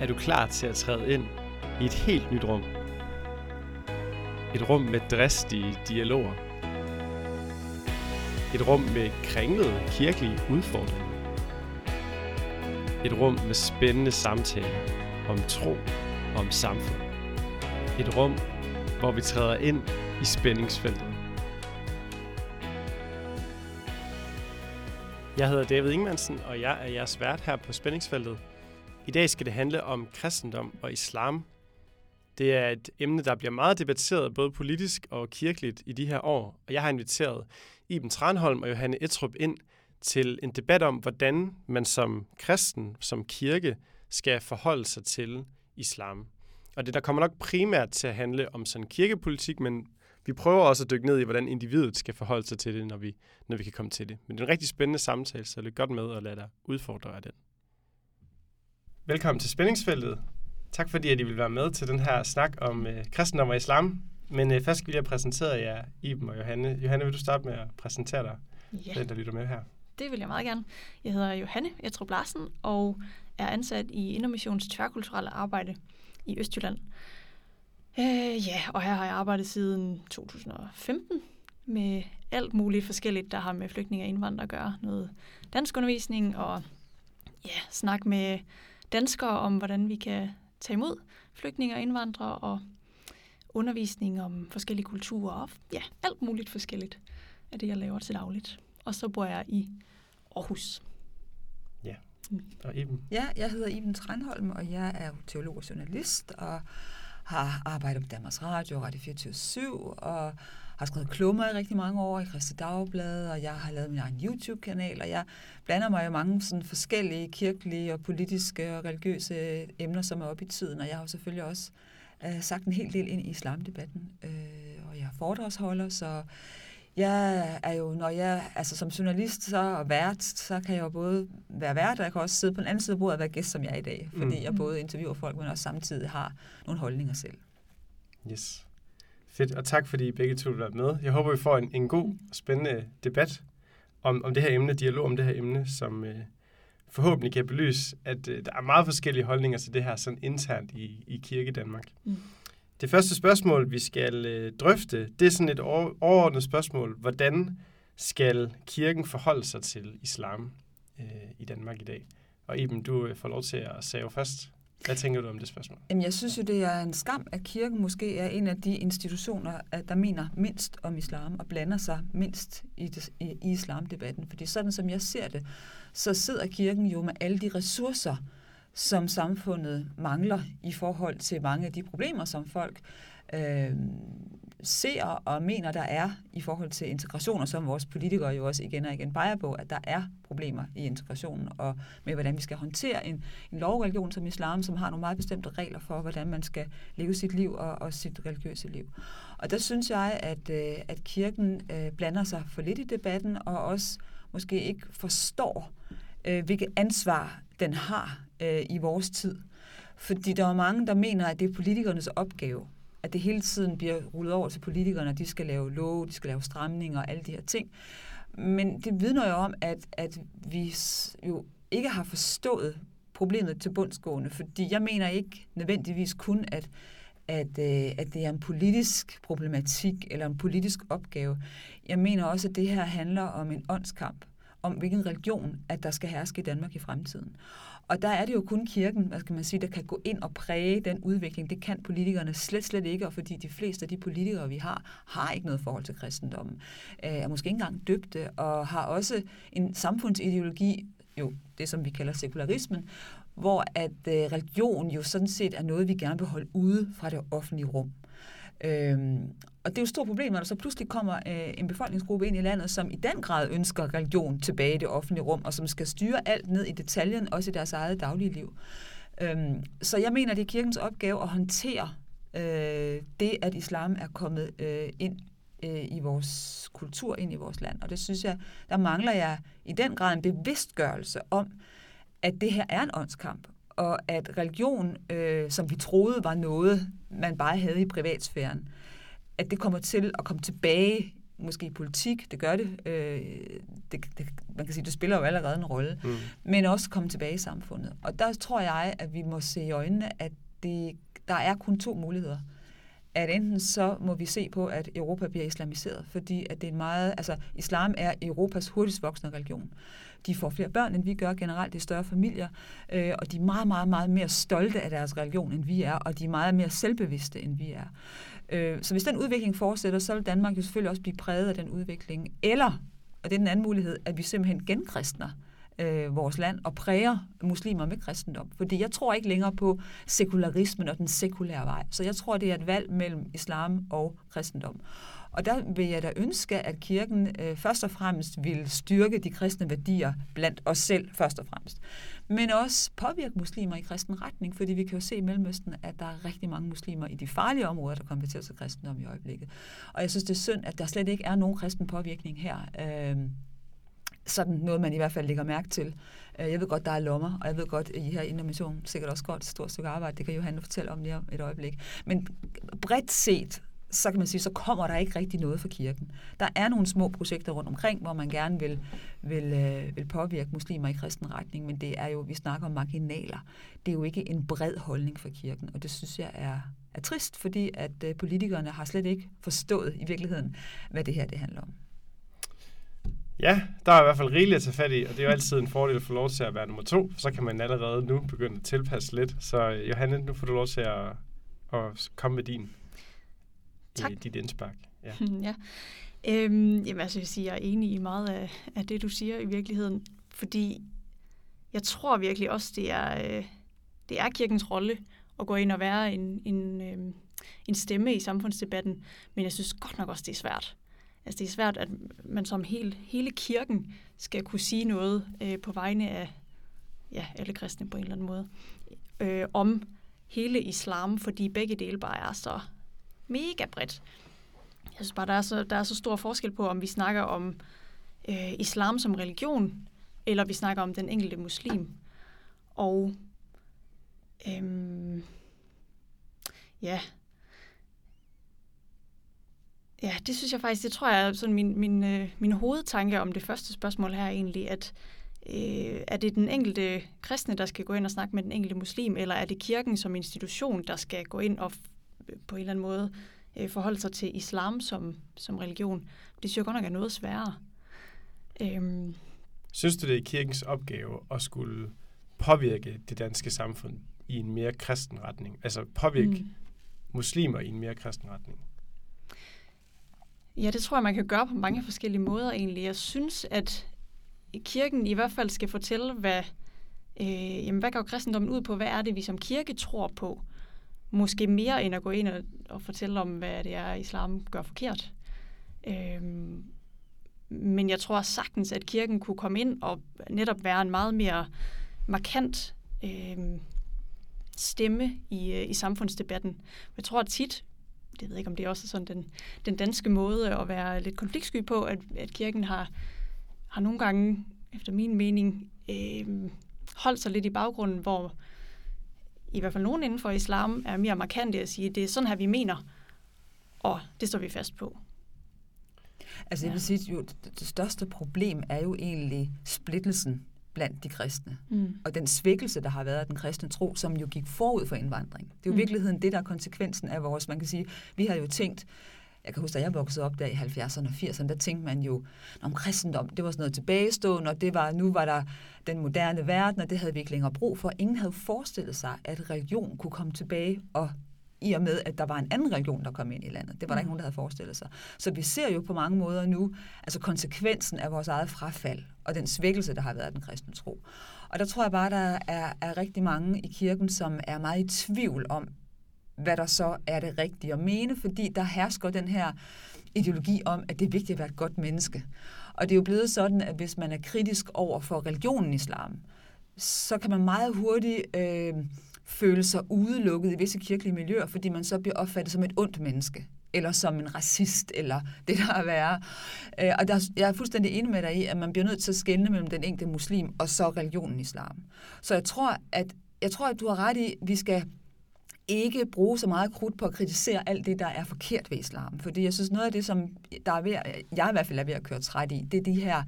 er du klar til at træde ind i et helt nyt rum. Et rum med dristige dialoger. Et rum med kringlede kirkelige udfordringer. Et rum med spændende samtaler om tro og om samfund. Et rum, hvor vi træder ind i spændingsfeltet. Jeg hedder David Ingemannsen, og jeg er jeres vært her på Spændingsfeltet. I dag skal det handle om kristendom og islam. Det er et emne, der bliver meget debatteret både politisk og kirkeligt i de her år, og jeg har inviteret Iben Tranholm og Johanne Etrup ind til en debat om, hvordan man som kristen, som kirke, skal forholde sig til islam. Og det der kommer nok primært til at handle om sådan kirkepolitik, men vi prøver også at dykke ned i, hvordan individet skal forholde sig til det, når vi, når vi kan komme til det. Men det er en rigtig spændende samtale, så lyt godt med og lad dig udfordre af den. Velkommen til Spændingsfeltet. Tak fordi, at I vil være med til den her snak om øh, kristendom og islam. Men øh, først skal jeg præsentere jer, Iben og Johanne. Johanne, vil du starte med at præsentere dig, Ja, den der lytter med her? det vil jeg meget gerne. Jeg hedder Johanne Etrup Larsen og er ansat i Indermissions tværkulturelle arbejde i Østjylland. Øh, ja, og her har jeg arbejdet siden 2015 med alt muligt forskelligt, der har med flygtninge og indvandrere at gøre. Noget danskundervisning og ja, snak med danskere om, hvordan vi kan tage imod flygtninge og indvandrere og undervisning om forskellige kulturer og ja, alt muligt forskelligt er det, jeg laver til dagligt. Og så bor jeg i Aarhus. Og Iben? Ja, jeg hedder Iben Tranholm, og jeg er jo teolog og journalist, og har arbejdet på Danmarks Radio, Radio 24 og har skrevet klummer i rigtig mange år i Christi Dagblad, og jeg har lavet min egen YouTube-kanal, og jeg blander mig i mange sådan forskellige kirkelige og politiske og religiøse emner, som er oppe i tiden, og jeg har selvfølgelig også øh, sagt en hel del ind i islamdebatten, øh, og jeg er foredragsholder, så jeg er jo, når jeg, altså som journalist så, og vært, så kan jeg jo både være vært, og jeg kan også sidde på den anden side af bordet og være gæst, som jeg er i dag. Fordi Mm. jeg både interviewer folk, men også samtidig har nogle holdninger selv. Yes. Fedt, og tak fordi I begge to vil være med. Jeg håber, vi får en, en god, spændende debat om, om det her emne, dialog om det her emne, som øh, forhåbentlig kan belyse, at øh, der er meget forskellige holdninger til det her sådan internt i, i Kirke Danmark. Mm. Det første spørgsmål, vi skal øh, drøfte, det er sådan et over, overordnet spørgsmål. Hvordan skal kirken forholde sig til islam øh, i Danmark i dag? Og Iben, du øh, får lov til at sige først. Hvad tænker du om det spørgsmål? Jamen, jeg synes jo, det er en skam, at kirken måske er en af de institutioner, at der mener mindst om islam og blander sig mindst i, det, i, i islamdebatten. Fordi sådan som jeg ser det, så sidder kirken jo med alle de ressourcer, som samfundet mangler i forhold til mange af de problemer, som folk øh, ser og mener, der er i forhold til integration, og som vores politikere jo også igen og igen peger på, at der er problemer i integrationen, og med hvordan vi skal håndtere en, en lovreligion som islam, som har nogle meget bestemte regler for, hvordan man skal leve sit liv og, og sit religiøse liv. Og der synes jeg, at, øh, at kirken øh, blander sig for lidt i debatten, og også måske ikke forstår, øh, hvilket ansvar den har øh, i vores tid. Fordi der er mange, der mener, at det er politikernes opgave, at det hele tiden bliver rullet over til politikerne, at de skal lave love, de skal lave stramninger og alle de her ting. Men det vidner jo om, at, at vi jo ikke har forstået problemet til bundsgående, fordi jeg mener ikke nødvendigvis kun, at, at, øh, at det er en politisk problematik eller en politisk opgave. Jeg mener også, at det her handler om en åndskamp, om hvilken religion, at der skal herske i Danmark i fremtiden. Og der er det jo kun kirken, hvad skal man sige, der kan gå ind og præge den udvikling. Det kan politikerne slet, slet ikke, og fordi de fleste af de politikere, vi har, har ikke noget forhold til kristendommen. Øh, er måske ikke engang døbte, og har også en samfundsideologi, jo det som vi kalder sekularismen, hvor at øh, religion jo sådan set er noget, vi gerne vil holde ude fra det offentlige rum. Øhm, og det er jo et stort problem, når der så pludselig kommer øh, en befolkningsgruppe ind i landet, som i den grad ønsker religion tilbage i det offentlige rum, og som skal styre alt ned i detaljen, også i deres eget daglige liv. Øhm, så jeg mener, det er kirkens opgave at håndtere øh, det, at islam er kommet øh, ind øh, i vores kultur, ind i vores land. Og det synes jeg, der mangler jeg i den grad en bevidstgørelse om, at det her er en åndskamp, og at religion, øh, som vi troede var noget, man bare havde i privatsfæren, at det kommer til at komme tilbage måske politik, det gør det. Øh, det, det man kan sige, det spiller jo allerede en rolle. Mm. Men også komme tilbage i samfundet. Og der tror jeg, at vi må se i øjnene, at det, der er kun to muligheder at enten så må vi se på, at Europa bliver islamiseret, fordi at det er en meget, altså islam er Europas hurtigst voksende religion. De får flere børn, end vi gør generelt, det er større familier, øh, og de er meget, meget, meget mere stolte af deres religion, end vi er, og de er meget mere selvbevidste, end vi er. Øh, så hvis den udvikling fortsætter, så vil Danmark jo selvfølgelig også blive præget af den udvikling. Eller, og det er den anden mulighed, at vi simpelthen genkristner øh, vores land og præger muslimer med kristendom. Fordi jeg tror ikke længere på sekularismen og den sekulære vej. Så jeg tror, det er et valg mellem islam og kristendom. Og der vil jeg da ønske, at kirken øh, først og fremmest vil styrke de kristne værdier blandt os selv først og fremmest. Men også påvirke muslimer i kristen retning, fordi vi kan jo se i Mellemøsten, at der er rigtig mange muslimer i de farlige områder, der konverterer til kristendom i øjeblikket. Og jeg synes, det er synd, at der slet ikke er nogen kristen påvirkning her. Øh, sådan noget, man i hvert fald lægger mærke til. Øh, jeg ved godt, der er lommer, og jeg ved godt, at I her i Mission sikkert også godt et stort stykke arbejde. Det kan Johanne fortælle om lige om et øjeblik. Men bredt set, så kan man sige, så kommer der ikke rigtig noget for kirken. Der er nogle små projekter rundt omkring, hvor man gerne vil, vil, øh, vil påvirke muslimer i kristen retning, men det er jo, vi snakker om marginaler. Det er jo ikke en bred holdning for kirken, og det synes jeg er, er trist, fordi at øh, politikerne har slet ikke forstået i virkeligheden, hvad det her det handler om. Ja, der er i hvert fald rigeligt at tage fat i, og det er jo altid en fordel at få lov til at være nummer to, for så kan man allerede nu begynde at tilpasse lidt. Så øh, Johanne, nu får du lov til at, at komme med din, tak. Dit indspark. Ja. ja. Øhm, jamen, altså, jeg vil sige, jeg er enig i meget af, af det, du siger i virkeligheden, fordi jeg tror virkelig også, det er, øh, det er kirkens rolle at gå ind og være en, en, øh, en stemme i samfundsdebatten, men jeg synes godt nok også, det er svært. Altså det er svært, at man som hele, hele kirken skal kunne sige noget øh, på vegne af ja, alle kristne på en eller anden måde øh, om hele islam, fordi begge dele bare er så mega bredt. Jeg synes bare, der er så, der er så stor forskel på, om vi snakker om øh, islam som religion, eller vi snakker om den enkelte muslim. Og øhm, ja, Ja, det synes jeg faktisk, det tror jeg er sådan min, min, øh, min hovedtanke om det første spørgsmål her egentlig, at øh, er det den enkelte kristne, der skal gå ind og snakke med den enkelte muslim, eller er det kirken som institution, der skal gå ind og på en eller anden måde øh, forholde sig til islam som, som religion? Det synes jeg godt nok er noget sværere. Øhm. Synes du, det er kirkens opgave at skulle påvirke det danske samfund i en mere kristen retning? Altså påvirke mm. muslimer i en mere kristen retning? Ja, det tror jeg, man kan gøre på mange forskellige måder egentlig. Jeg synes, at kirken i hvert fald skal fortælle, hvad, øh, jamen, hvad går kristendommen ud på? Hvad er det, vi som kirke tror på? Måske mere end at gå ind og, og fortælle om, hvad det er, islam gør forkert. Øhm, men jeg tror sagtens, at kirken kunne komme ind og netop være en meget mere markant øh, stemme i, øh, i samfundsdebatten. Jeg tror at tit, det ved ikke, om det er også sådan den, den danske måde at være lidt konfliktsky på, at, at kirken har, har nogle gange, efter min mening, øh, holdt sig lidt i baggrunden, hvor i hvert fald nogen inden for islam er mere markante at sige, at det er sådan her, vi mener, og det står vi fast på. Altså jeg vil sige, jo, det største problem er jo egentlig splittelsen blandt de kristne. Mm. Og den svækkelse, der har været af den kristne tro, som jo gik forud for indvandring. Det er jo mm. virkeligheden det, der er konsekvensen af vores, man kan sige, vi har jo tænkt, jeg kan huske, da jeg voksede op der i 70'erne og 80'erne, der tænkte man jo, om kristendom, det var sådan noget tilbagestående, og det var, nu var der den moderne verden, og det havde vi ikke længere brug for. Ingen havde forestillet sig, at religion kunne komme tilbage og i og med, at der var en anden religion, der kom ind i landet. Det var der ikke mm. nogen, der havde forestillet sig. Så vi ser jo på mange måder nu altså konsekvensen af vores eget frafald og den svækkelse, der har været af den kristne tro. Og der tror jeg bare, der er, er rigtig mange i kirken, som er meget i tvivl om, hvad der så er det rigtige at mene, fordi der hersker den her ideologi om, at det er vigtigt at være et godt menneske. Og det er jo blevet sådan, at hvis man er kritisk over for religionen islam, så kan man meget hurtigt øh, føle sig udelukket i visse kirkelige miljøer, fordi man så bliver opfattet som et ondt menneske eller som en racist, eller det der er værre. Øh, og der, jeg er fuldstændig enig med dig i, at man bliver nødt til at skelne mellem den enkelte muslim og så religionen islam. Så jeg tror, at, jeg tror, at du har ret i, at vi skal ikke bruge så meget krudt på at kritisere alt det, der er forkert ved islam. Fordi jeg synes, noget af det, som der er ved, jeg i hvert fald er ved at køre træt i, det er de her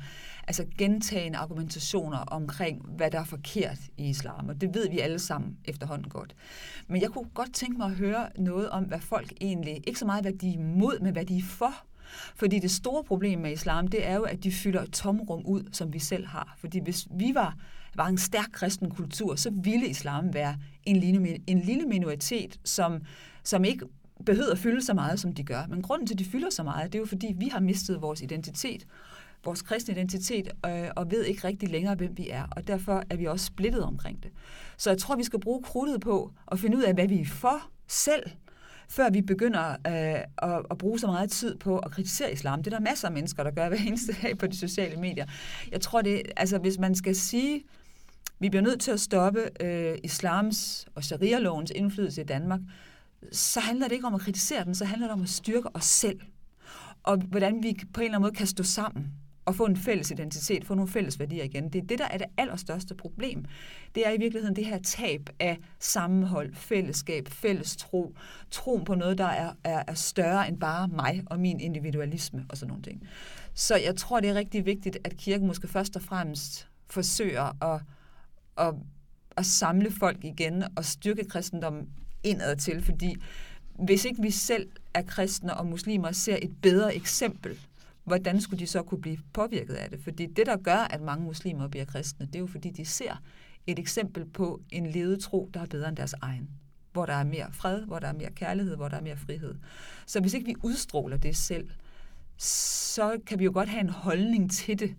altså gentagende argumentationer omkring, hvad der er forkert i islam. Og det ved vi alle sammen efterhånden godt. Men jeg kunne godt tænke mig at høre noget om, hvad folk egentlig, ikke så meget hvad de er imod, men hvad de er for. Fordi det store problem med islam, det er jo, at de fylder et tomrum ud, som vi selv har. Fordi hvis vi var var en stærk kristen kultur, så ville islam være en lille, en lille minoritet, som, som ikke behøver at fylde så meget, som de gør. Men grunden til, at de fylder så meget, det er jo fordi, vi har mistet vores identitet, vores kristne identitet, øh, og ved ikke rigtig længere, hvem vi er. Og derfor er vi også splittet omkring det. Så jeg tror, vi skal bruge krudtet på at finde ud af, hvad vi er for selv, før vi begynder øh, at, at bruge så meget tid på at kritisere islam. Det er der masser af mennesker, der gør hver eneste dag på de sociale medier. Jeg tror, det, altså, hvis man skal sige, vi bliver nødt til at stoppe øh, islams og sharia-lovens indflydelse i Danmark, så handler det ikke om at kritisere den, så handler det om at styrke os selv. Og hvordan vi på en eller anden måde kan stå sammen og få en fælles identitet, få nogle fælles værdier igen. Det er det, der er det allerstørste problem. Det er i virkeligheden det her tab af sammenhold, fællesskab, fælles tro, troen på noget, der er, er, er større end bare mig og min individualisme og sådan nogle ting. Så jeg tror, det er rigtig vigtigt, at kirken måske først og fremmest forsøger at at, at samle folk igen og styrke kristendommen indad til, fordi hvis ikke vi selv er kristne og muslimer ser et bedre eksempel, hvordan skulle de så kunne blive påvirket af det? Fordi det, der gør, at mange muslimer bliver kristne, det er jo fordi, de ser et eksempel på en levet tro, der er bedre end deres egen. Hvor der er mere fred, hvor der er mere kærlighed, hvor der er mere frihed. Så hvis ikke vi udstråler det selv, så kan vi jo godt have en holdning til det,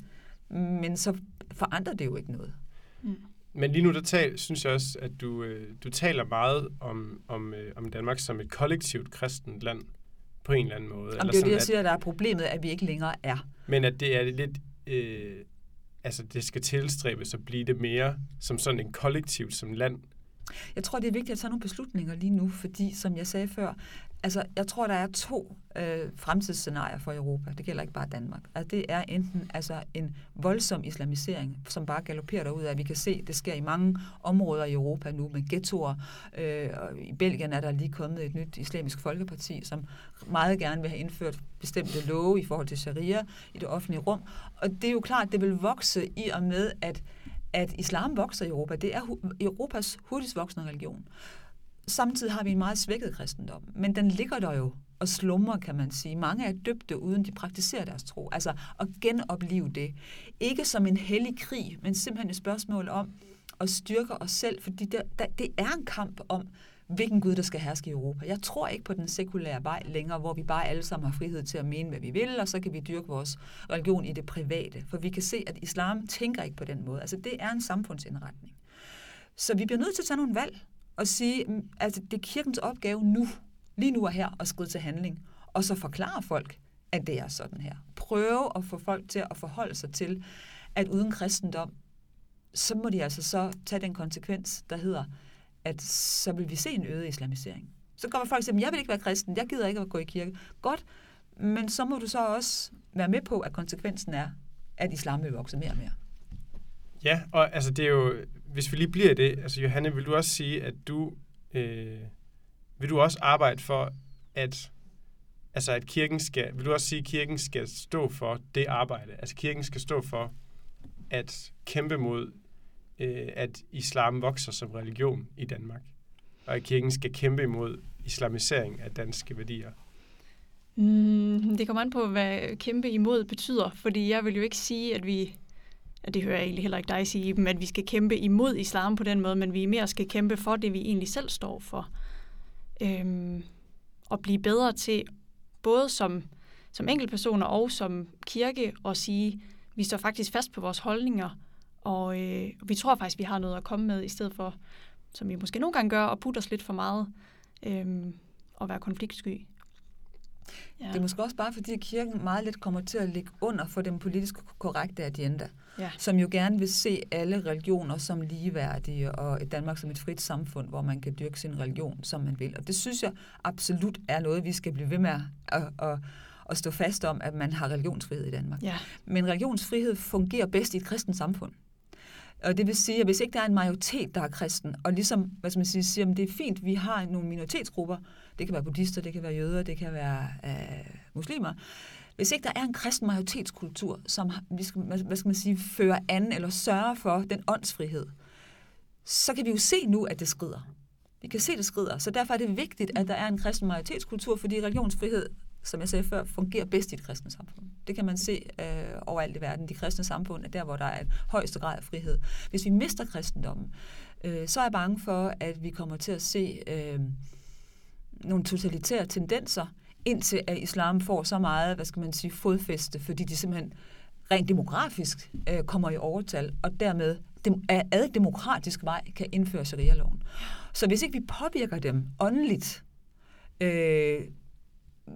men så forandrer det jo ikke noget. Mm. Men lige nu, der tal, synes jeg også, at du, øh, du taler meget om, om, øh, om Danmark som et kollektivt kristent land på en eller anden måde. Jamen, det er det, jeg siger, der er problemet, at vi ikke længere er. Men at det er lidt... Øh, altså, det skal tilstræbes at blive det mere som sådan en kollektiv som land. Jeg tror, det er vigtigt at tage nogle beslutninger lige nu, fordi, som jeg sagde før, Altså, jeg tror, der er to øh, fremtidsscenarier for Europa. Det gælder ikke bare Danmark. Altså, det er enten altså, en voldsom islamisering, som bare galopperer derud af. Vi kan se, det sker i mange områder i Europa nu med ghettoer. Øh, og I Belgien er der lige kommet et nyt islamisk folkeparti, som meget gerne vil have indført bestemte love i forhold til sharia i det offentlige rum. Og det er jo klart, det vil vokse i og med, at at islam vokser i Europa. Det er Europas hurtigst voksende religion. Samtidig har vi en meget svækket kristendom, men den ligger der jo og slummer, kan man sige. Mange er døbte, uden de praktiserer deres tro. Altså at genopleve det. Ikke som en hellig krig, men simpelthen et spørgsmål om at styrke os selv, fordi det, det er en kamp om, hvilken Gud, der skal herske i Europa. Jeg tror ikke på den sekulære vej længere, hvor vi bare alle sammen har frihed til at mene, hvad vi vil, og så kan vi dyrke vores religion i det private. For vi kan se, at islam tænker ikke på den måde. Altså det er en samfundsindretning. Så vi bliver nødt til at tage nogle valg og sige, at altså, det er kirkens opgave nu, lige nu og her, at skride til handling, og så forklare folk, at det er sådan her. Prøve at få folk til at forholde sig til, at uden kristendom, så må de altså så tage den konsekvens, der hedder, at så vil vi se en øget islamisering. Så kommer folk og siger, jeg vil ikke være kristen, jeg gider ikke at gå i kirke. Godt, men så må du så også være med på, at konsekvensen er, at islam vil vokse mere og mere. Ja, og altså det er jo, hvis vi lige bliver det, altså Johanne, vil du også sige, at du, øh, vil du også arbejde for, at altså at kirken skal, vil du også sige, at kirken skal stå for det arbejde? Altså kirken skal stå for at kæmpe mod, øh, at islam vokser som religion i Danmark, og at kirken skal kæmpe imod islamisering af danske værdier. Mm, det kommer an på, hvad kæmpe imod betyder, fordi jeg vil jo ikke sige, at vi og det hører jeg egentlig heller ikke dig sige, at vi skal kæmpe imod islam på den måde, men vi mere skal kæmpe for det, vi egentlig selv står for. Øhm, og blive bedre til, både som, som enkeltpersoner og som kirke, at sige, vi står faktisk fast på vores holdninger, og øh, vi tror faktisk, vi har noget at komme med, i stedet for, som vi måske nogle gange gør, at putte os lidt for meget øhm, og være konfliktsky. Ja. Det er måske også bare, fordi kirken meget lidt kommer til at ligge under for den politisk korrekte agenda, ja. som jo gerne vil se alle religioner som ligeværdige, og et Danmark som et frit samfund, hvor man kan dyrke sin religion, som man vil. Og det synes jeg absolut er noget, vi skal blive ved med at, at, at stå fast om, at man har religionsfrihed i Danmark. Ja. Men religionsfrihed fungerer bedst i et kristent samfund. Og det vil sige, at hvis ikke der er en majoritet, der er kristen, og ligesom, hvad skal man sige, siger, at det er fint, vi har nogle minoritetsgrupper, det kan være buddhister, det kan være jøder, det kan være øh, muslimer, hvis ikke der er en kristen majoritetskultur, som vi skal, hvad skal man sige, fører an eller sørger for den åndsfrihed, så kan vi jo se nu, at det skrider. Vi kan se, at det skrider. Så derfor er det vigtigt, at der er en kristen majoritetskultur, fordi religionsfrihed, som jeg sagde før, fungerer bedst i et kristne samfund. Det kan man se øh, overalt i verden. De kristne samfund er der, hvor der er en højeste grad af frihed. Hvis vi mister kristendommen, øh, så er jeg bange for, at vi kommer til at se øh, nogle totalitære tendenser, indtil at islam får så meget, hvad skal man sige, fodfæste, fordi de simpelthen rent demografisk øh, kommer i overtal, og dermed dem, ad demokratisk vej kan indføre sharia-loven. Så hvis ikke vi påvirker dem åndeligt, øh,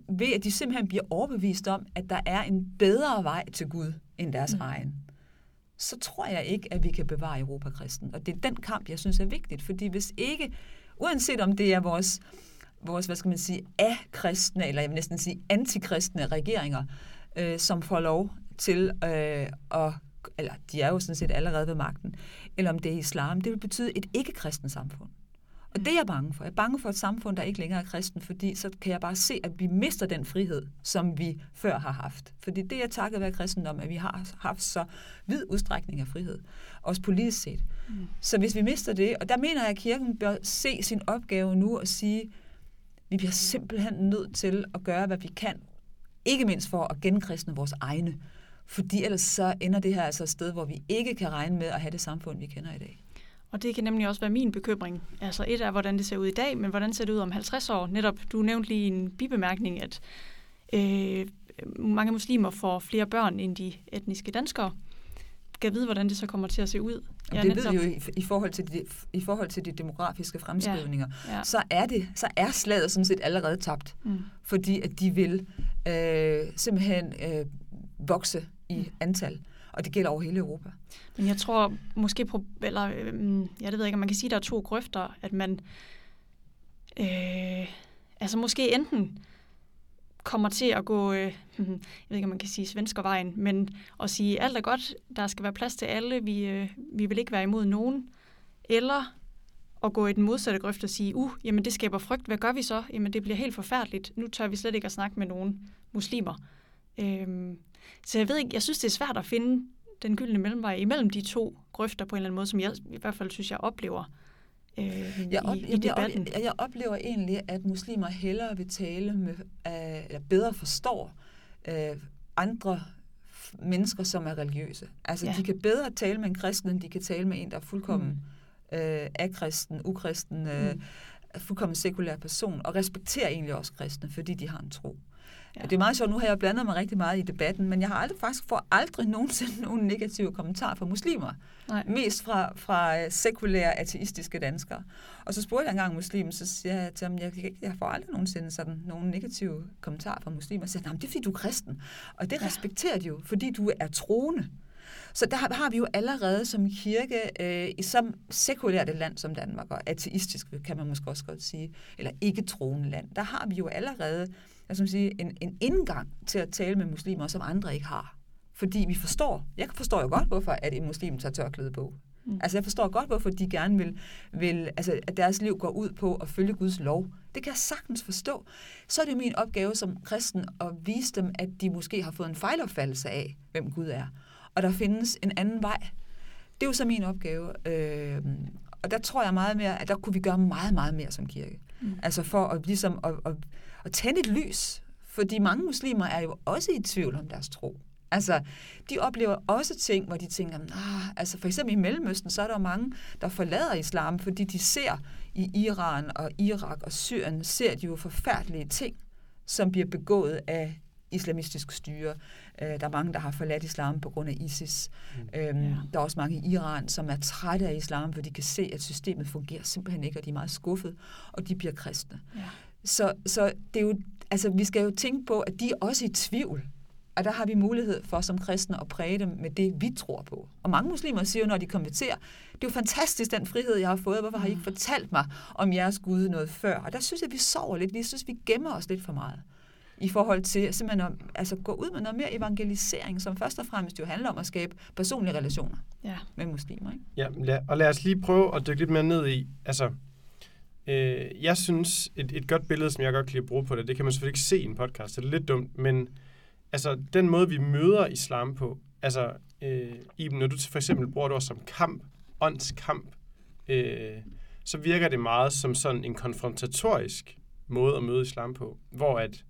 ved at de simpelthen bliver overbevist om, at der er en bedre vej til Gud end deres mm. egen, så tror jeg ikke, at vi kan bevare Europa kristen. Og det er den kamp, jeg synes er vigtigt, fordi hvis ikke, uanset om det er vores, vores hvad skal man sige, af-kristne, eller jeg vil næsten sige antikristne regeringer, øh, som får lov til øh, at eller de er jo sådan set allerede ved magten, eller om det er islam, det vil betyde et ikke-kristen samfund. Og det er jeg bange for. Jeg er bange for et samfund, der ikke længere er kristen, fordi så kan jeg bare se, at vi mister den frihed, som vi før har haft. Fordi det er takket være kristendom, at vi har haft så vid udstrækning af frihed, også politisk set. Mm. Så hvis vi mister det, og der mener jeg, at kirken bør se sin opgave nu og sige, vi bliver simpelthen nødt til at gøre, hvad vi kan, ikke mindst for at genkristne vores egne. Fordi ellers så ender det her altså et sted, hvor vi ikke kan regne med at have det samfund, vi kender i dag. Og det kan nemlig også være min bekymring. Altså et er, hvordan det ser ud i dag, men hvordan ser det ud om 50 år? Netop, du nævnte lige en bibemærkning, at øh, mange muslimer får flere børn end de etniske danskere. Kan vide, hvordan det så kommer til at se ud. Ja, det netop... ved vi jo i, i, forhold til de, i forhold til de demografiske fremskrivninger. Ja, ja. Så, er det, så er slaget sådan set allerede tabt. Mm. Fordi at de vil øh, simpelthen øh, vokse i mm. antal. Og det gælder over hele Europa. Men jeg tror måske, på, eller øh, jeg det ved ikke, om man kan sige, at der er to grøfter, at man øh, altså måske enten kommer til at gå, øh, jeg ved ikke, om man kan sige svenskervejen, men at sige, alt er godt, der skal være plads til alle, vi, øh, vi vil ikke være imod nogen, eller at gå i den modsatte grøft og sige, uh, jamen det skaber frygt, hvad gør vi så? Jamen det bliver helt forfærdeligt, nu tør vi slet ikke at snakke med nogen muslimer. Øh, så jeg ved ikke, jeg synes, det er svært at finde den gyldne mellemvej imellem de to grøfter på en eller anden måde, som jeg i hvert fald synes, jeg oplever øh, jeg, op, i, i debatten. Jeg, jeg oplever egentlig, at muslimer hellere vil tale med, øh, eller bedre forstår øh, andre mennesker, som er religiøse. Altså, ja. de kan bedre tale med en kristen, end de kan tale med en, der er fuldkommen mm. øh, akristen, ukristen, øh, mm. fuldkommen sekulær person, og respekterer egentlig også kristne, fordi de har en tro. Ja. Det er meget sjovt, nu har jeg blandet mig rigtig meget i debatten, men jeg har aldrig, faktisk får aldrig nogensinde nogen negative kommentarer fra muslimer. Nej. Mest fra, fra øh, sekulære, ateistiske danskere. Og så spurgte jeg engang muslim, så siger jeg til ham, jeg, jeg får aldrig nogensinde sådan nogle negative kommentarer fra muslimer. Så siger han, det er fordi du er kristen. Og det ja. respekterer de jo, fordi du er troende. Så der har vi jo allerede som kirke, øh, i så sekulært et land som Danmark, og ateistisk kan man måske også godt sige, eller ikke troende land, der har vi jo allerede jeg skal sige, en, en indgang til at tale med muslimer, som andre ikke har. Fordi vi forstår, jeg forstår jo godt, hvorfor at en muslim tager tørklæde på. Mm. Altså jeg forstår godt, hvorfor de gerne vil, vil altså, at deres liv går ud på at følge Guds lov. Det kan jeg sagtens forstå. Så er det min opgave som kristen at vise dem, at de måske har fået en fejlopfattelse af, hvem Gud er. Og der findes en anden vej. Det er jo så min opgave. Øh, og der tror jeg meget mere, at der kunne vi gøre meget, meget mere som kirke. Mm. Altså for at, ligesom, at, at, at tænde et lys. Fordi mange muslimer er jo også i tvivl om deres tro. Altså, de oplever også ting, hvor de tænker, ah, altså for eksempel i Mellemøsten, så er der mange, der forlader islam, fordi de ser i Iran og Irak og Syrien, ser de jo forfærdelige ting, som bliver begået af islamistisk styre. Øh, der er mange, der har forladt islam på grund af ISIS. Mm. Øhm, ja. Der er også mange i Iran, som er trætte af islam, for de kan se, at systemet fungerer simpelthen ikke, og de er meget skuffet, og de bliver kristne. Ja. Så, så det er jo, altså, vi skal jo tænke på, at de er også i tvivl. Og der har vi mulighed for som kristne at præge dem med det, vi tror på. Og mange muslimer siger jo, når de konverterer, det er jo fantastisk, den frihed, jeg har fået. Hvorfor har I ikke fortalt mig om jeres Gud noget før? Og der synes jeg, vi sover lidt. Vi synes, vi gemmer os lidt for meget. i forhold til simpelthen at altså, gå ud med noget mere evangelisering, som først og fremmest jo handler om at skabe personlige relationer Ja. med muslimer. Ikke? Ja, lad, og lad os lige prøve at dykke lidt mere ned i, altså, øh, jeg synes, et, et godt billede, som jeg godt kan lide at bruge på det, det kan man selvfølgelig ikke se i en podcast, det er lidt dumt, men altså, den måde, vi møder islam på, altså, øh, Iben, når du for eksempel bruger det ord som kamp, åndskamp, øh, så virker det meget som sådan en konfrontatorisk måde at møde islam på, hvor at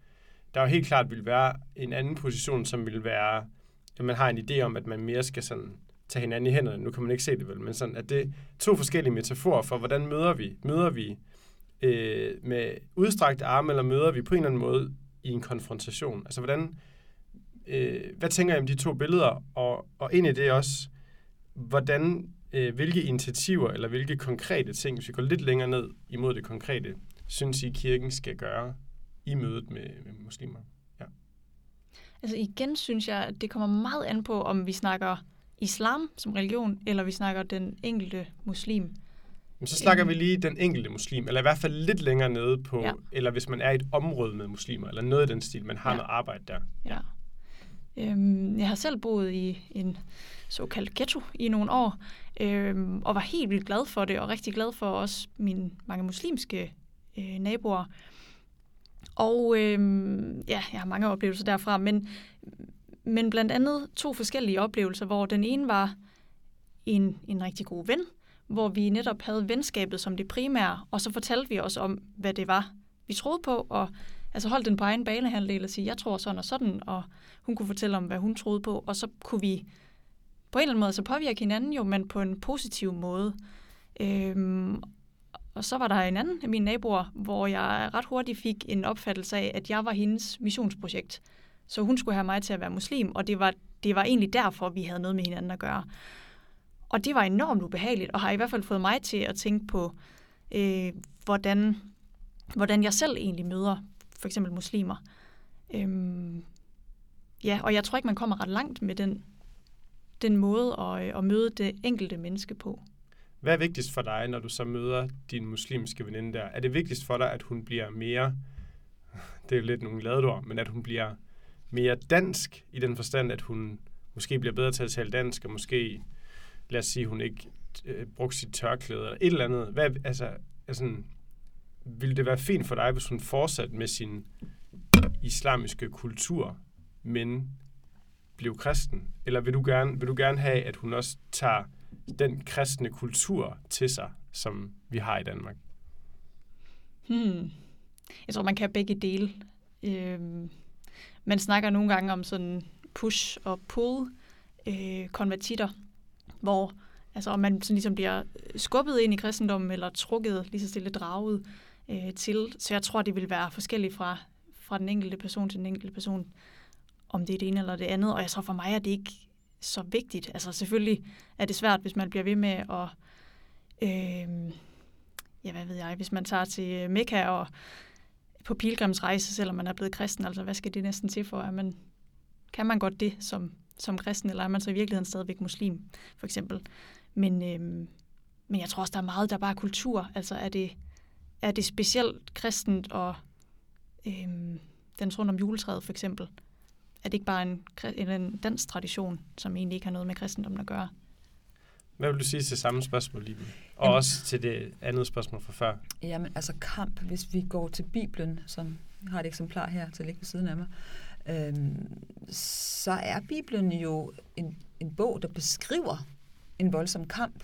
der jo helt klart vil være en anden position, som vil være, at man har en idé om, at man mere skal sådan tage hinanden i hænderne. Nu kan man ikke se det vel, men sådan, at det er to forskellige metaforer for, hvordan møder vi? Møder vi øh, med udstrakte arme, eller møder vi på en eller anden måde i en konfrontation? Altså, hvordan, øh, hvad tænker jeg om de to billeder? Og, og ind i det også, hvordan, øh, hvilke initiativer, eller hvilke konkrete ting, hvis vi går lidt længere ned imod det konkrete, synes I, kirken skal gøre i mødet med, med muslimer? Altså igen synes jeg, at det kommer meget an på, om vi snakker islam som religion, eller vi snakker den enkelte muslim. Men så snakker Øhm. vi lige den enkelte muslim, eller i hvert fald lidt længere nede på, ja. Eller hvis man er i et område med muslimer, eller noget i den stil, man har. Ja. noget arbejde der. Ja. Øhm, jeg har selv boet i en såkaldt ghetto i nogle år, øhm, og var helt vildt glad for det, og rigtig glad for også mine mange muslimske øh, naboer. Og øhm, ja, jeg har mange oplevelser derfra, men, men blandt andet to forskellige oplevelser, hvor den ene var en, en rigtig god ven, hvor vi netop havde venskabet som det primære, og så fortalte vi os om, hvad det var, vi troede på, og altså holdt den på egen banehandel og sige, jeg tror sådan og sådan, og hun kunne fortælle om, hvad hun troede på, og så kunne vi på en eller anden måde så påvirke hinanden jo, men på en positiv måde. Øhm, og så var der en anden af mine naboer, hvor jeg ret hurtigt fik en opfattelse af, at jeg var hendes missionsprojekt. Så hun skulle have mig til at være muslim, og det var, det var egentlig derfor, vi havde noget med hinanden at gøre. Og det var enormt ubehageligt, og har i hvert fald fået mig til at tænke på, øh, hvordan, hvordan jeg selv egentlig møder for eksempel muslimer. Øhm, ja, og jeg tror ikke, man kommer ret langt med den, den måde at, øh, at møde det enkelte menneske på. Hvad er vigtigst for dig, når du så møder din muslimske veninde der? Er det vigtigst for dig, at hun bliver mere, det er jo lidt nogle ladedor, men at hun bliver mere dansk i den forstand, at hun måske bliver bedre til at tale dansk, og måske, lad os sige, hun ikke øh, brugte sit tørklæde, eller et eller andet. Hvad, altså, altså, ville det være fint for dig, hvis hun fortsatte med sin islamiske kultur, men blev kristen? Eller vil du gerne, vil du gerne have, at hun også tager den kristne kultur til sig, som vi har i Danmark? Hmm. Jeg tror, man kan begge dele. Øhm, man snakker nogle gange om sådan push og pull øh, konvertitter, hvor altså, om man sådan ligesom bliver øh, skubbet ind i kristendommen, eller trukket lige så stille draget øh, til. Så jeg tror, det vil være forskelligt fra, fra den enkelte person til den enkelte person, om det er det ene eller det andet. Og jeg tror, for mig at det ikke så vigtigt. Altså selvfølgelig er det svært, hvis man bliver ved med at... Øh, ja, hvad ved jeg, hvis man tager til Mekka og på pilgrimsrejse, selvom man er blevet kristen, altså hvad skal det næsten til for, at man, kan man godt det som, som kristen, eller er man så i virkeligheden stadigvæk muslim, for eksempel. Men, øhm, men jeg tror også, der er meget, der bare kultur. Altså er det, er det specielt kristent og øhm, den rundt om juletræet, for eksempel? Er det ikke bare en, en, en dansk tradition, som egentlig ikke har noget med kristendommen at gøre? Hvad vil du sige til samme spørgsmål, Liben? Og Jamen- også til det andet spørgsmål fra før. Jamen, altså kamp, hvis vi går til Bibelen, som jeg har et eksemplar her til at ligge ved siden af mig, øhm, så er Bibelen jo en, en bog, der beskriver en voldsom kamp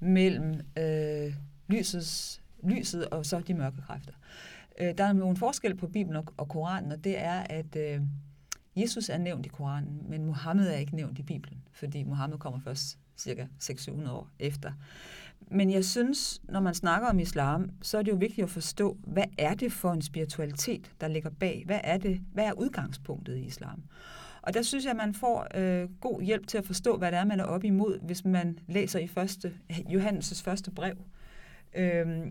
mellem øh, lysets, lyset og så de mørke kræfter. Øh, der er nogle forskel på Bibelen og, og Koranen, og det er, at øh, Jesus er nævnt i Koranen, men Mohammed er ikke nævnt i Bibelen, fordi Mohammed kommer først cirka 600-700 år efter. Men jeg synes, når man snakker om islam, så er det jo vigtigt at forstå, hvad er det for en spiritualitet, der ligger bag? Hvad er det? Hvad er udgangspunktet i islam? Og der synes jeg, at man får øh, god hjælp til at forstå, hvad det er, man er op imod, hvis man læser i første, Johannes' første brev, øh,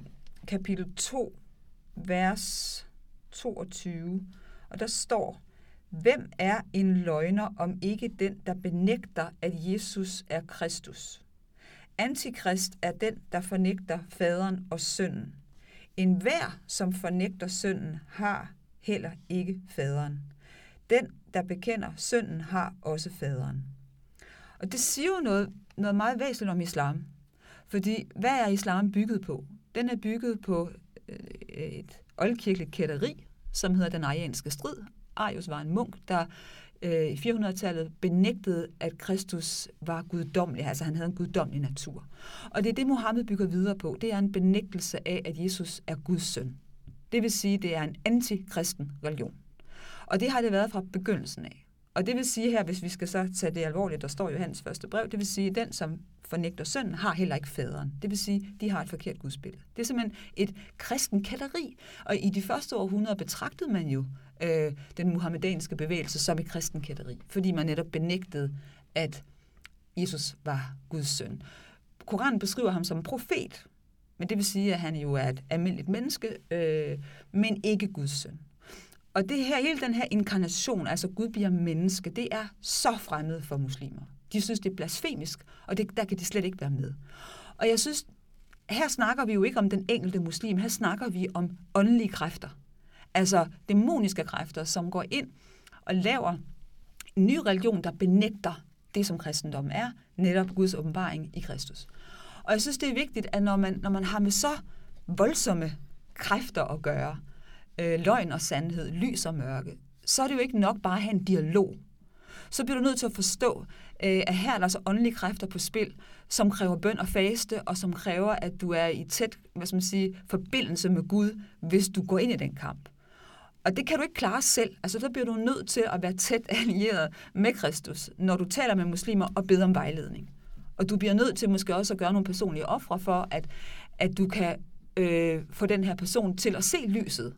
kapitel 2, vers 22. Og der står, Hvem er en løgner, om ikke den, der benægter, at Jesus er Kristus? Antikrist er den, der fornægter faderen og sønnen. En hver, som fornægter sønnen, har heller ikke faderen. Den, der bekender sønnen, har også faderen. Og det siger jo noget, noget meget væsentligt om islam. Fordi hvad er islam bygget på? Den er bygget på øh, et oldkirkeligt kætteri, som hedder den arianske strid. Arius var en munk, der øh, i 400-tallet benægtede, at Kristus var guddommelig, altså han havde en guddommelig natur. Og det er det, Mohammed bygger videre på. Det er en benægtelse af, at Jesus er Guds søn. Det vil sige, det er en antikristen religion. Og det har det været fra begyndelsen af. Og det vil sige her, hvis vi skal så tage det alvorligt, der står jo hans første brev, det vil sige, at den, som fornægter sønnen, har heller ikke faderen. Det vil sige, de har et forkert gudsbillede. Det er simpelthen et kristen kalderi. Og i de første århundreder betragtede man jo øh, den muhammedanske bevægelse som et kristen kætteri, fordi man netop benægtede, at Jesus var Guds søn. Koranen beskriver ham som en profet, men det vil sige, at han jo er et almindeligt menneske, øh, men ikke Guds søn. Og det her, hele den her inkarnation, altså Gud bliver menneske, det er så fremmed for muslimer. De synes, det er blasfemisk, og det, der kan de slet ikke være med. Og jeg synes, her snakker vi jo ikke om den enkelte muslim, her snakker vi om åndelige kræfter. Altså dæmoniske kræfter, som går ind og laver en ny religion, der benægter det, som kristendommen er, netop Guds åbenbaring i Kristus. Og jeg synes, det er vigtigt, at når man, når man har med så voldsomme kræfter at gøre, øh, løgn og sandhed, lys og mørke, så er det jo ikke nok bare at have en dialog. Så bliver du nødt til at forstå, øh, at her er der altså åndelige kræfter på spil, som kræver bøn og faste, og som kræver, at du er i tæt hvad skal man sige, forbindelse med Gud, hvis du går ind i den kamp. Og det kan du ikke klare selv. Altså, der bliver du nødt til at være tæt allieret med Kristus, når du taler med muslimer og beder om vejledning. Og du bliver nødt til måske også at gøre nogle personlige ofre for, at, at du kan øh, få den her person til at se lyset.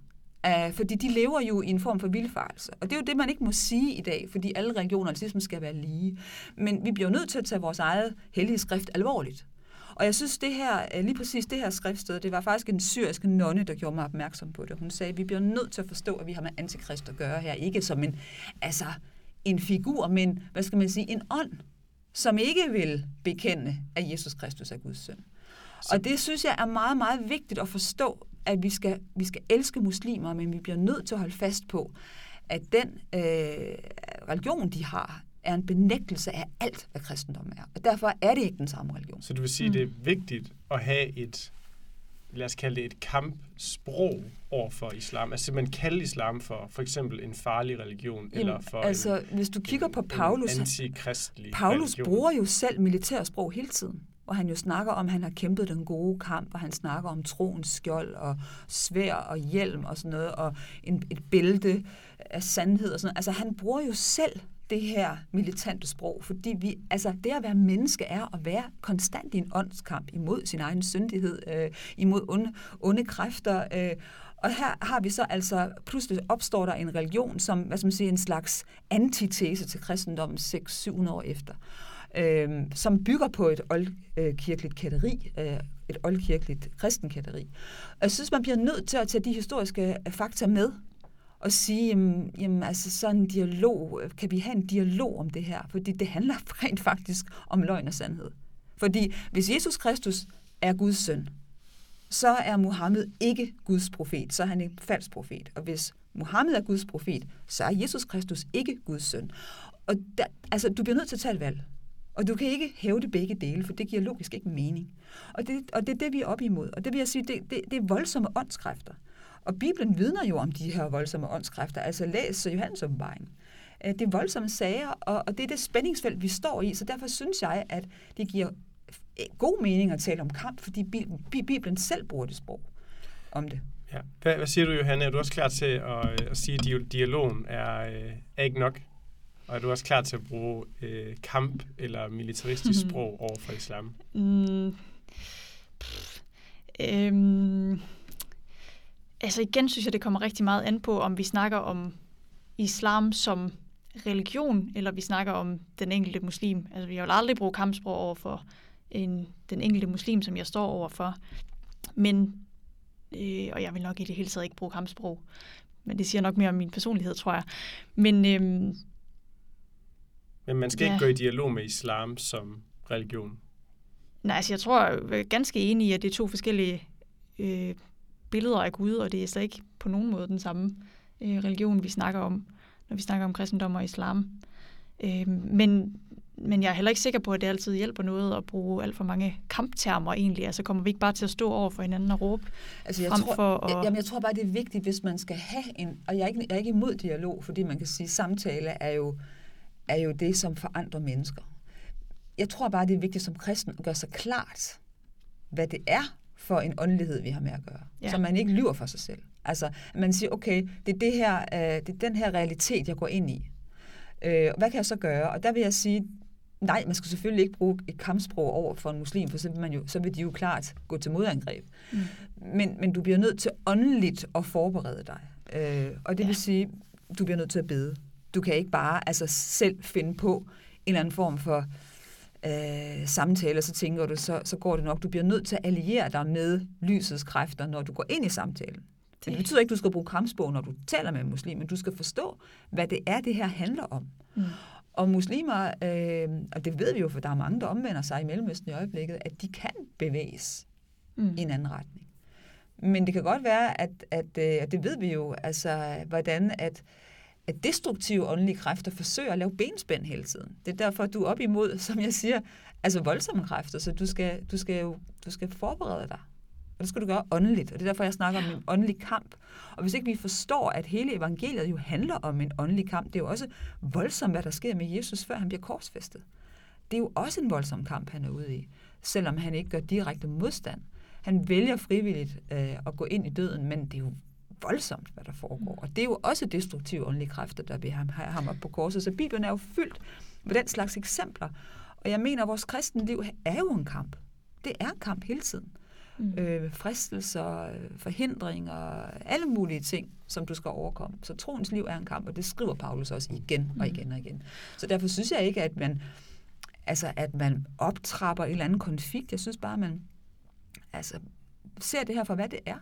Uh, fordi de lever jo i en form for vildfarelse. Og det er jo det, man ikke må sige i dag, fordi alle religioner ligesom skal være lige. Men vi bliver nødt til at tage vores eget hellige skrift alvorligt. Og jeg synes, det her, øh, lige præcis det her skriftsted, det var faktisk en syrisk nonne, der gjorde mig opmærksom på det. Hun sagde, at vi bliver nødt til at forstå, at vi har med antikrist at gøre her. Ikke som en, altså, en figur, men hvad skal man sige, en ånd, som ikke vil bekende, at Jesus Kristus er Guds søn. Og det synes jeg er meget, meget vigtigt at forstå, at vi skal, vi skal elske muslimer, men vi bliver nødt til at holde fast på, at den øh, religion, de har, er en benægtelse af alt, hvad kristendommen er. Og derfor er det ikke den samme religion. Så du vil sige, mm. det er vigtigt at have et, lad os kalde det et kampsprog over for islam. Altså simpelthen kalde islam for for eksempel en farlig religion, Jamen, eller for altså, en, hvis du kigger på Paulus, Paulus religion. bruger jo selv militærsprog hele tiden hvor han jo snakker om, at han har kæmpet den gode kamp, og han snakker om troens skjold og svær og hjelm og sådan noget, og en, et bælte af sandhed og sådan noget. Altså han bruger jo selv det her militante sprog, fordi vi, altså det at være menneske er at være konstant i en åndskamp imod sin egen syndighed, øh, imod onde, onde kræfter, øh, og her har vi så altså, pludselig opstår der en religion, som, hvad skal man sige, en slags antitese til kristendommen 600-700 år efter, øh, som bygger på et oldkirkeligt kætteri, øh, et oldkirkeligt kristenkætteri. Og jeg synes, man bliver nødt til at tage de historiske øh, fakta med, og sige, jamen, jamen altså sådan en dialog, øh, kan vi have en dialog om det her? Fordi det handler rent faktisk om løgn og sandhed. Fordi hvis Jesus Kristus er Guds søn, så er Mohammed ikke Guds profet, så er han en falsk profet. Og hvis Mohammed er Guds profet, så er Jesus Kristus ikke Guds søn. Og der, altså, du bliver nødt til at tage et valg. Og du kan ikke hæve det begge dele, for det giver logisk ikke mening. Og det, og det er det, vi er op imod. Og det vil jeg sige, det, det, det er voldsomme åndskræfter. Og Bibelen vidner jo om de her voldsomme åndskræfter. Altså læs Johannes åbenbaring. Øh, det er voldsomme sager, og, og det er det spændingsfelt, vi står i. Så derfor synes jeg, at det giver god mening at tale om kamp, fordi Bibelen selv bruger det sprog om det. Ja. Hvad, hvad siger du, Johanne? Er du også klar til at, øh, at sige, at dialogen er, øh, er ikke nok? Og er du også klar til at bruge øh, kamp eller militaristisk sprog over for islam? Mm. Pff. Øhm. Altså igen synes jeg, det kommer rigtig meget an på, om vi snakker om islam som religion, eller vi snakker om den enkelte muslim. Altså vi har jo aldrig brugt kampsprog over for en, den enkelte muslim, som jeg står over for. Men, øh, og jeg vil nok i det hele taget ikke bruge kampsprog, men det siger nok mere om min personlighed, tror jeg. Men, øh, men man skal ja. ikke gå i dialog med islam som religion? Nej, altså jeg tror, jeg er ganske enig i, at det er to forskellige øh, billeder af Gud, og det er slet ikke på nogen måde den samme øh, religion, vi snakker om, når vi snakker om kristendom og islam. Øh, men, men jeg er heller ikke sikker på, at det altid hjælper noget at bruge alt for mange kamptermer egentlig. Altså kommer vi ikke bare til at stå over for hinanden og råbe Altså, jeg, frem tror, for at... jeg, jamen, jeg tror bare, det er vigtigt, hvis man skal have en... Og jeg er ikke, jeg er ikke imod dialog, fordi man kan sige, at samtale er jo, er jo det, som forandrer mennesker. Jeg tror bare, det er vigtigt som kristen at gøre sig klart, hvad det er for en åndelighed, vi har med at gøre. Ja. Så man ikke lyver for sig selv. Altså, at man siger, okay, det er, det her, øh, det er den her realitet, jeg går ind i. Øh, hvad kan jeg så gøre? Og der vil jeg sige, nej, man skal selvfølgelig ikke bruge et kampsprog over for en muslim, for så vil, man jo, så vil de jo klart gå til modangreb. Mm. Men, men du bliver nødt til åndeligt at forberede dig. Øh, og det Ja. vil sige, du bliver nødt til at bede. Du kan ikke bare altså, selv finde på en eller anden form for øh, samtale, og så tænker du, så, så går det nok. Du bliver nødt til at alliere dig med lysets kræfter, når du går ind i samtalen. Det, det betyder ikke, at du skal bruge kampsprog, når du taler med en muslim, men du skal forstå, hvad det er, det her handler om. Mm. Og muslimer, øh, og det ved vi jo, for der er mange, der omvender sig i Mellemøsten i øjeblikket, at de kan bevæges Mm. i en anden retning. Men det kan godt være, at, at øh, og det ved vi jo, altså hvordan at, at destruktive åndelige kræfter forsøger at lave benspænd hele tiden. Det er derfor, at du er op imod, som jeg siger, altså voldsomme kræfter, så du skal, du skal jo du skal forberede dig. Og det skal du gøre åndeligt, og det er derfor, jeg snakker om en åndelig kamp. Og hvis ikke vi forstår, at hele evangeliet jo handler om en åndelig kamp, det er jo også voldsomt, hvad der sker med Jesus, før han bliver korsfæstet. Det er jo også en voldsom kamp, han er ude i, selvom han ikke gør direkte modstand. Han vælger frivilligt øh, at gå ind i døden, men det er jo voldsomt, hvad der foregår. Og det er jo også destruktive åndelige kræfter, der vil have ham, ham op på korset. Så Bibelen er jo fyldt med den slags eksempler. Og jeg mener, at vores kristne liv er jo en kamp. Det er en kamp hele tiden. Mm. Øh, fristelser, øh, forhindringer, alle mulige ting, som du skal overkomme. Så troens liv er en kamp, og det skriver Paulus også igen og igen og igen. Så derfor synes jeg ikke, at man, altså, at man optrapper en eller anden konflikt. Jeg synes bare, at man altså, ser det her for, hvad det er.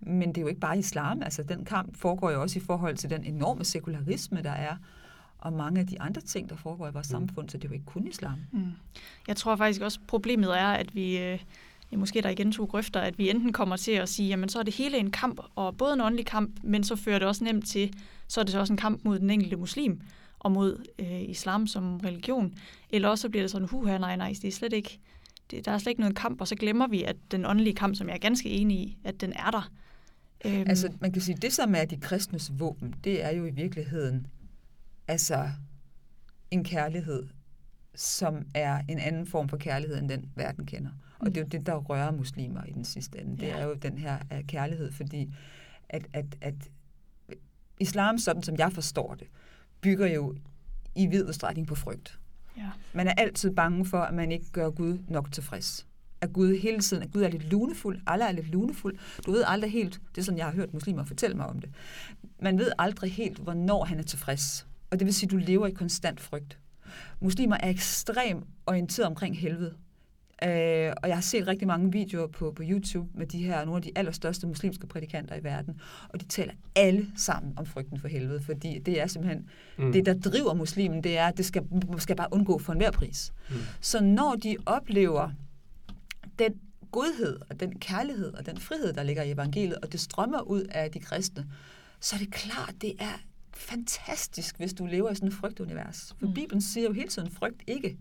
Men det er jo ikke bare islam. Altså, den kamp foregår jo også i forhold til den enorme sekularisme, der er, og mange af de andre ting, der foregår i vores Mm. samfund, så det er jo ikke kun islam. Mm. Jeg tror faktisk også, problemet er, at vi, øh, ja, måske der igen to grøfter, at vi enten kommer til at sige, jamen så er det hele en kamp, og både en åndelig kamp, men så fører det også nemt til, så er det så også en kamp mod den enkelte muslim, og mod øh, islam som religion. Eller også så bliver det sådan, huha, nej, nej, det er slet ikke, det, der er slet ikke noget kamp, og så glemmer vi, at den åndelige kamp, som jeg er ganske enig i, at den er der. Øhm, Altså, man kan sige, det som er de kristnes våben, det er jo i virkeligheden altså en kærlighed, som er en anden form for kærlighed, end den verden kender. Og det er jo det, der rører muslimer i den sidste ende. Det Ja. er jo den her uh, kærlighed, fordi at, at, at islam, sådan som jeg forstår det, bygger jo i vid udstrækning på frygt. ja. Man er altid bange for, at man ikke gør Gud nok tilfreds. At Gud hele tiden, at Gud er lidt lunefuld. Alle er lidt lunefuld. Du ved aldrig helt, det er sådan, jeg har hørt muslimer fortælle mig om det. Man ved aldrig helt, hvornår han er tilfreds. Og det vil sige, at du lever i konstant frygt. Muslimer er ekstremt orienteret omkring helvede. Øh, og jeg har set rigtig mange videoer på, på YouTube med de her, nogle af de allerstørste muslimske prædikanter i verden, og de taler alle sammen om frygten for helvede, fordi det er simpelthen mm. det, der driver muslimen, det er, at det skal, skal bare undgå for enhver pris. Mm. Så når de oplever den godhed og den kærlighed og den frihed, der ligger i evangeliet, og det strømmer ud af de kristne, så er det klart, det er fantastisk, hvis du lever i sådan et frygtunivers. For Mm. Bibelen siger jo hele tiden, frygt ikke.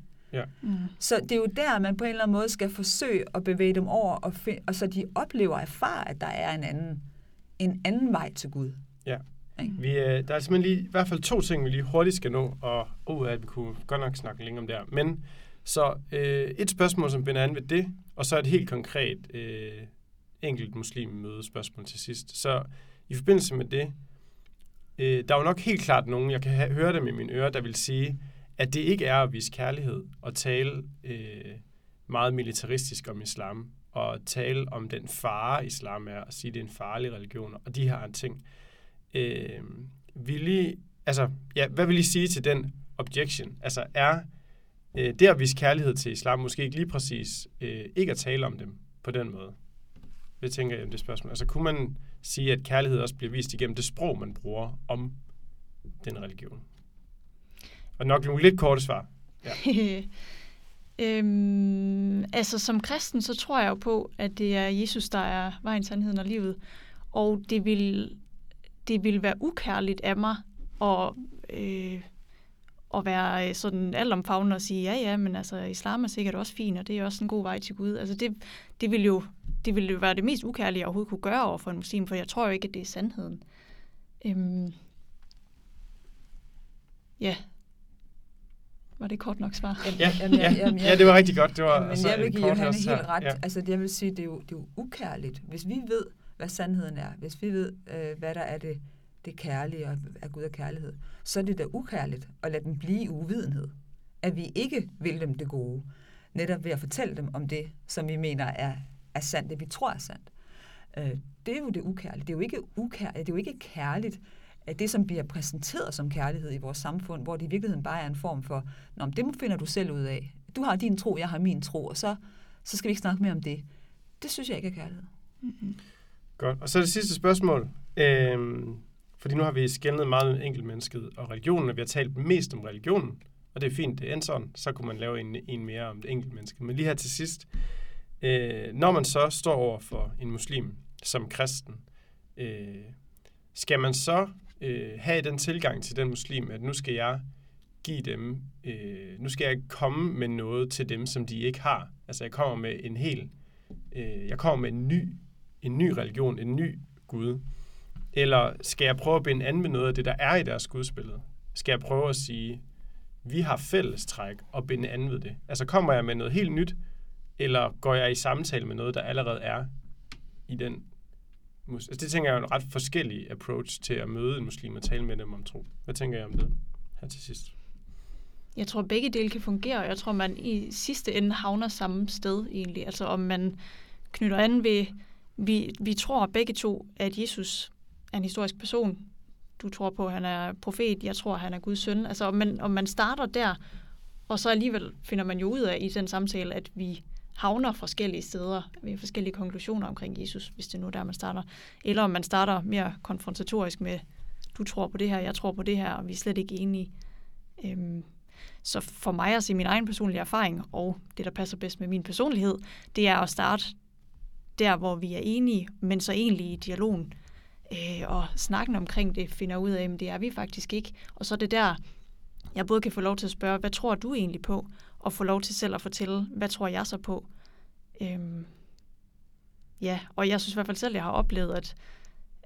Mm. Så det er jo der, man på en eller anden måde skal forsøge at bevæge dem over, og, find, og så de oplever og erfarer, at der er en anden, en anden vej til Gud. Ja. Vi, øh, der er simpelthen lige, i hvert fald to ting, vi lige hurtigt skal nå, og uh, at vi kunne godt nok snakke længe om det her. Men så øh, et spørgsmål, som binder an ved det, og så et helt konkret øh, enkelt muslim møde spørgsmål til sidst. Så i forbindelse med det, øh, der er jo nok helt klart nogen, jeg kan ha- høre dem i mine ører, der vil sige, at det ikke er at vise kærlighed og tale øh, meget militaristisk om islam, og tale om den fare, islam er, og sige, at det er en farlig religion, og de her ting. Øh, vil I, altså, ja, hvad vil I sige til den objection? Altså, er øh, det at vise kærlighed til islam måske ikke lige præcis øh, ikke at tale om dem på den måde? Hvad tænker I om det spørgsmål? Altså, kunne man sige, at kærlighed også bliver vist igennem det sprog, man bruger om den religion? Og nok nogle lidt korte svar. Ja. øhm, altså som kristen, så tror jeg jo på, at det er Jesus, der er vejen, sandheden og livet. Og det vil, det vil være ukærligt af mig at, øh, at være øh, sådan altomfavnende og sige, ja ja, men altså islam er sikkert også fint, og det er også en god vej til Gud. Altså det, det ville jo det ville jo være det mest ukærlige, jeg overhovedet kunne gøre over for en muslim, for jeg tror jo ikke, at det er sandheden. Øhm, ja. Var det kort nok svar? Ja, jamen, ja, jamen, ja, det var rigtig godt. Det var men altså jeg vil give Johanne helt ret. Ja. Altså, jeg vil sige, det er, jo, det er jo ukærligt. Hvis vi ved, hvad sandheden er, hvis vi ved, øh, hvad der er det, det kærlige og er Gud og kærlighed, så er det da ukærligt at lade dem blive i uvidenhed. At vi ikke vil dem det gode. Netop ved at fortælle dem om det, som vi mener er, er sandt, det vi tror er sandt. Øh, det er jo det ukærlige. Det er jo ikke ukærligt, det er jo ikke kærligt, at det, som bliver præsenteret som kærlighed i vores samfund, hvor det i virkeligheden bare er en form for, Nå, det finder du selv ud af. Du har din tro, jeg har min tro, og så, så skal vi ikke snakke mere om det. Det synes jeg ikke er kærlighed. Mm-hmm. Godt. Og så det sidste spørgsmål. Øhm, fordi nu har vi skældnet meget med enkeltmennesket og religionen, og vi har talt mest om religionen, og det er fint, det er sådan. Så kunne man lave en, en mere om det enkeltmenneske. Men lige her til sidst, øh, når man så står over for en muslim som kristen, øh, skal man så øh, have den tilgang til den muslim, at nu skal jeg give dem, øh, nu skal jeg komme med noget til dem, som de ikke har. Altså jeg kommer med en hel, øh, jeg kommer med en ny, en ny religion, en ny Gud. Eller skal jeg prøve at binde an med noget af det, der er i deres gudsbillede? Skal jeg prøve at sige, vi har fællestræk og binde an ved det? Altså kommer jeg med noget helt nyt, eller går jeg i samtale med noget, der allerede er i den Altså, det tænker jeg er en ret forskellig approach til at møde en muslim og tale med dem om tro. Hvad tænker jeg om det her til sidst? Jeg tror, begge dele kan fungere, og jeg tror, man i sidste ende havner samme sted egentlig. Altså om man knytter an ved, vi, vi tror begge to, at Jesus er en historisk person. Du tror på, at han er profet, jeg tror, at han er Guds søn. Altså om man, om man starter der, og så alligevel finder man jo ud af i den samtale, at vi havner forskellige steder ved forskellige konklusioner omkring Jesus, hvis det nu er der, man starter. Eller om man starter mere konfrontatorisk med, du tror på det her, jeg tror på det her, og vi er slet ikke enige. Øhm, så for mig at se min egen personlige erfaring, og det, der passer bedst med min personlighed, det er at starte der, hvor vi er enige, men så egentlig i dialogen. Øh, og snakken omkring det finder ud af, at det er vi faktisk ikke. Og så er det der, jeg både kan få lov til at spørge, hvad tror du egentlig på? Og få lov til selv at fortælle, hvad tror jeg så på? Øhm, ja, og jeg synes i hvert fald selv, at jeg har oplevet, at,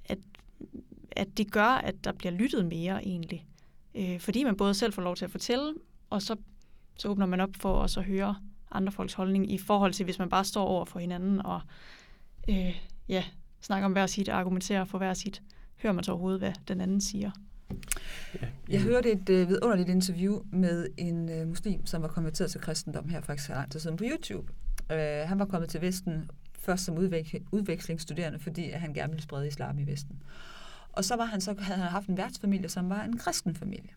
at, at det gør, at der bliver lyttet mere egentlig. Øh, fordi man både selv får lov til at fortælle, og så, så åbner man op for også at høre andre folks holdning i forhold til, hvis man bare står over for hinanden og øh, ja, snakker om hver sit og argumenterer for hver sit. Hører man så overhovedet, hvad den anden siger? Jeg hørte et øh, vidunderligt interview med en øh, muslim, som var konverteret til kristendom her for ikke så lang tid siden på YouTube. Øh, han var kommet til Vesten først som udvek- udvekslingsstuderende, fordi at han gerne ville sprede islam i Vesten. Og så, var han, så havde han haft en værtsfamilie, som var en kristen familie.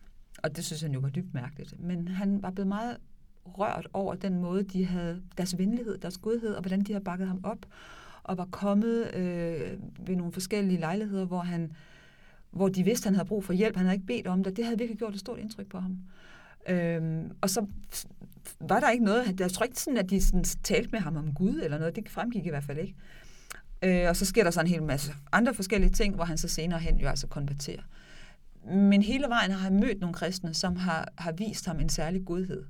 Og det synes han jo var dybt mærkeligt. Men han var blevet meget rørt over den måde, de havde, deres venlighed, deres godhed, og hvordan de havde bakket ham op, og var kommet øh, ved nogle forskellige lejligheder, hvor han hvor de vidste, at han havde brug for hjælp. Han havde ikke bedt om det. Det havde virkelig gjort et stort indtryk på ham. Øhm, og så var der ikke noget, jeg tror ikke sådan, at de sådan talte med ham om Gud eller noget, det fremgik i hvert fald ikke. Øh, og så sker der så en hel masse andre forskellige ting, hvor han så senere hen jo altså konverterer. Men hele vejen har han mødt nogle kristne, som har, har vist ham en særlig godhed.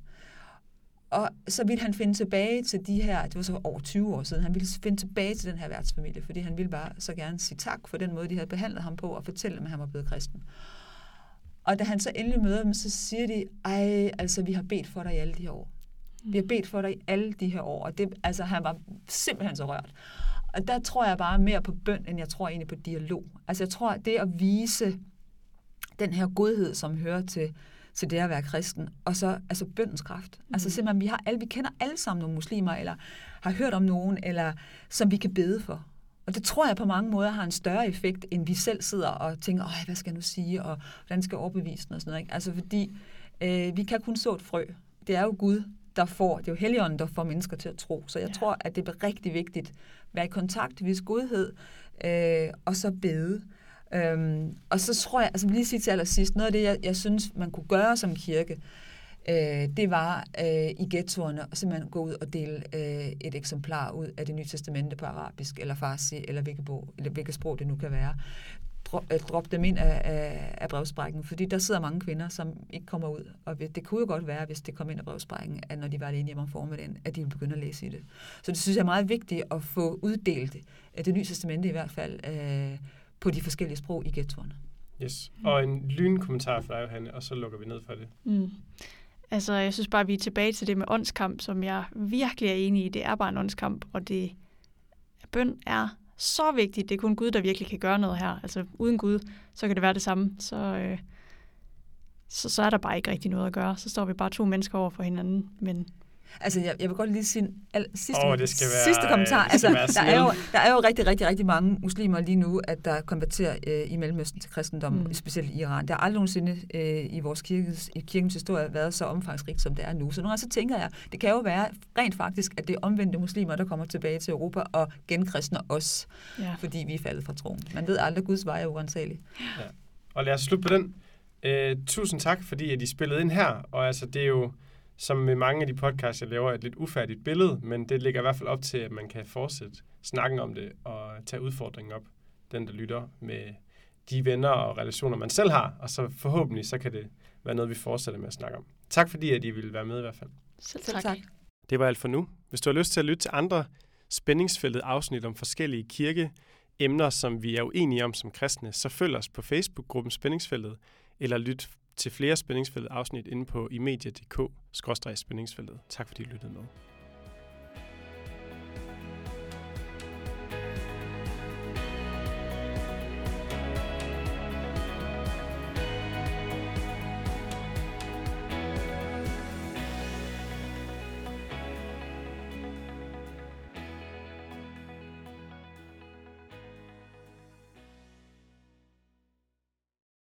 Og så ville han finde tilbage til de her, det var så over 20 år siden, han ville finde tilbage til den her værtsfamilie, fordi han ville bare så gerne sige tak for den måde, de havde behandlet ham på, og fortælle dem, at han var blevet kristen. Og da han så endelig møder dem, så siger de, ej, altså vi har bedt for dig i alle de her år. Vi har bedt for dig i alle de her år. Og det, altså, han var simpelthen så rørt. Og der tror jeg bare mere på bøn, end jeg tror egentlig på dialog. Altså jeg tror, at det at vise den her godhed, som hører til, til det at være kristen, og så altså bøndens kraft. Mm. Altså simpelthen, vi, har alle, vi kender alle sammen nogle muslimer, eller har hørt om nogen, eller som vi kan bede for. Og det tror jeg på mange måder har en større effekt, end vi selv sidder og tænker, Øj, hvad skal jeg nu sige, og hvordan skal jeg overbevise den, og sådan noget. Ikke? Altså fordi øh, vi kan kun så et frø. Det er jo Gud, der får, det er jo Helligånden, der får mennesker til at tro. Så jeg ja. tror, at det er rigtig vigtigt at være i kontakt, vise godhed, øh, og så bede. Øhm, og så tror jeg, altså lige sige til allersidst, noget af det, jeg, jeg synes, man kunne gøre som kirke, øh, det var øh, i ghettoerne at simpelthen gå ud og dele øh, et eksemplar ud af det nye testamente på arabisk, eller farsi, eller hvilket, bog, eller hvilket sprog det nu kan være. droppe øh, drop dem ind af, af, af brevsprækken, fordi der sidder mange kvinder, som ikke kommer ud. Og det kunne jo godt være, hvis det kom ind af brevsprækken, at når de var alene hjemme om formiddagen, at de ville begynde at læse i det. Så det synes jeg er meget vigtigt at få uddelt det nye testamente i hvert fald øh, på de forskellige sprog i ghettoerne. Yes. Og en lynkommentar fra dig, Johanne, og så lukker vi ned for det. Mm. Altså, jeg synes bare, at vi er tilbage til det med åndskamp, som jeg virkelig er enig i. Det er bare en åndskamp, og det bøn er så vigtigt. Det er kun Gud, der virkelig kan gøre noget her. Altså, uden Gud, så kan det være det samme. Så, øh, så, så er der bare ikke rigtig noget at gøre. Så står vi bare to mennesker over for hinanden. Men Altså, jeg, jeg vil godt lige sige al, sidste, oh, det skal være, sidste kommentar. Altså, der, er jo, der er jo rigtig, rigtig, rigtig mange muslimer lige nu, at der konverterer øh, i Mellemøsten til kristendom, mm. specielt i Iran. Der har aldrig nogensinde øh, i vores kirkes, i kirkens historie været så omfangsrigt, som det er nu. Så nogle gange så tænker jeg, det kan jo være rent faktisk, at det er omvendte muslimer, der kommer tilbage til Europa og genkristner os, ja. fordi vi er faldet fra troen. Man ved aldrig, at Guds vej er uansagelig. Ja. Og lad os slutte på den. Øh, tusind tak, fordi at I spillede ind her. Og altså, det er jo som med mange af de podcasts, jeg laver, et lidt ufærdigt billede, men det ligger i hvert fald op til, at man kan fortsætte snakken om det og tage udfordringen op, den der lytter, med de venner og relationer, man selv har, og så forhåbentlig så kan det være noget, vi fortsætter med at snakke om. Tak fordi, at I ville være med i hvert fald. Selv tak. tak. Det var alt for nu. Hvis du har lyst til at lytte til andre spændingsfældet afsnit om forskellige kirke, emner, som vi er uenige om som kristne, så følg os på Facebook-gruppen Spændingsfeltet, eller lyt til flere spændingsfeltet afsnit inde på imedia.dk-spændingsfeltet. Tak fordi I lyttede med.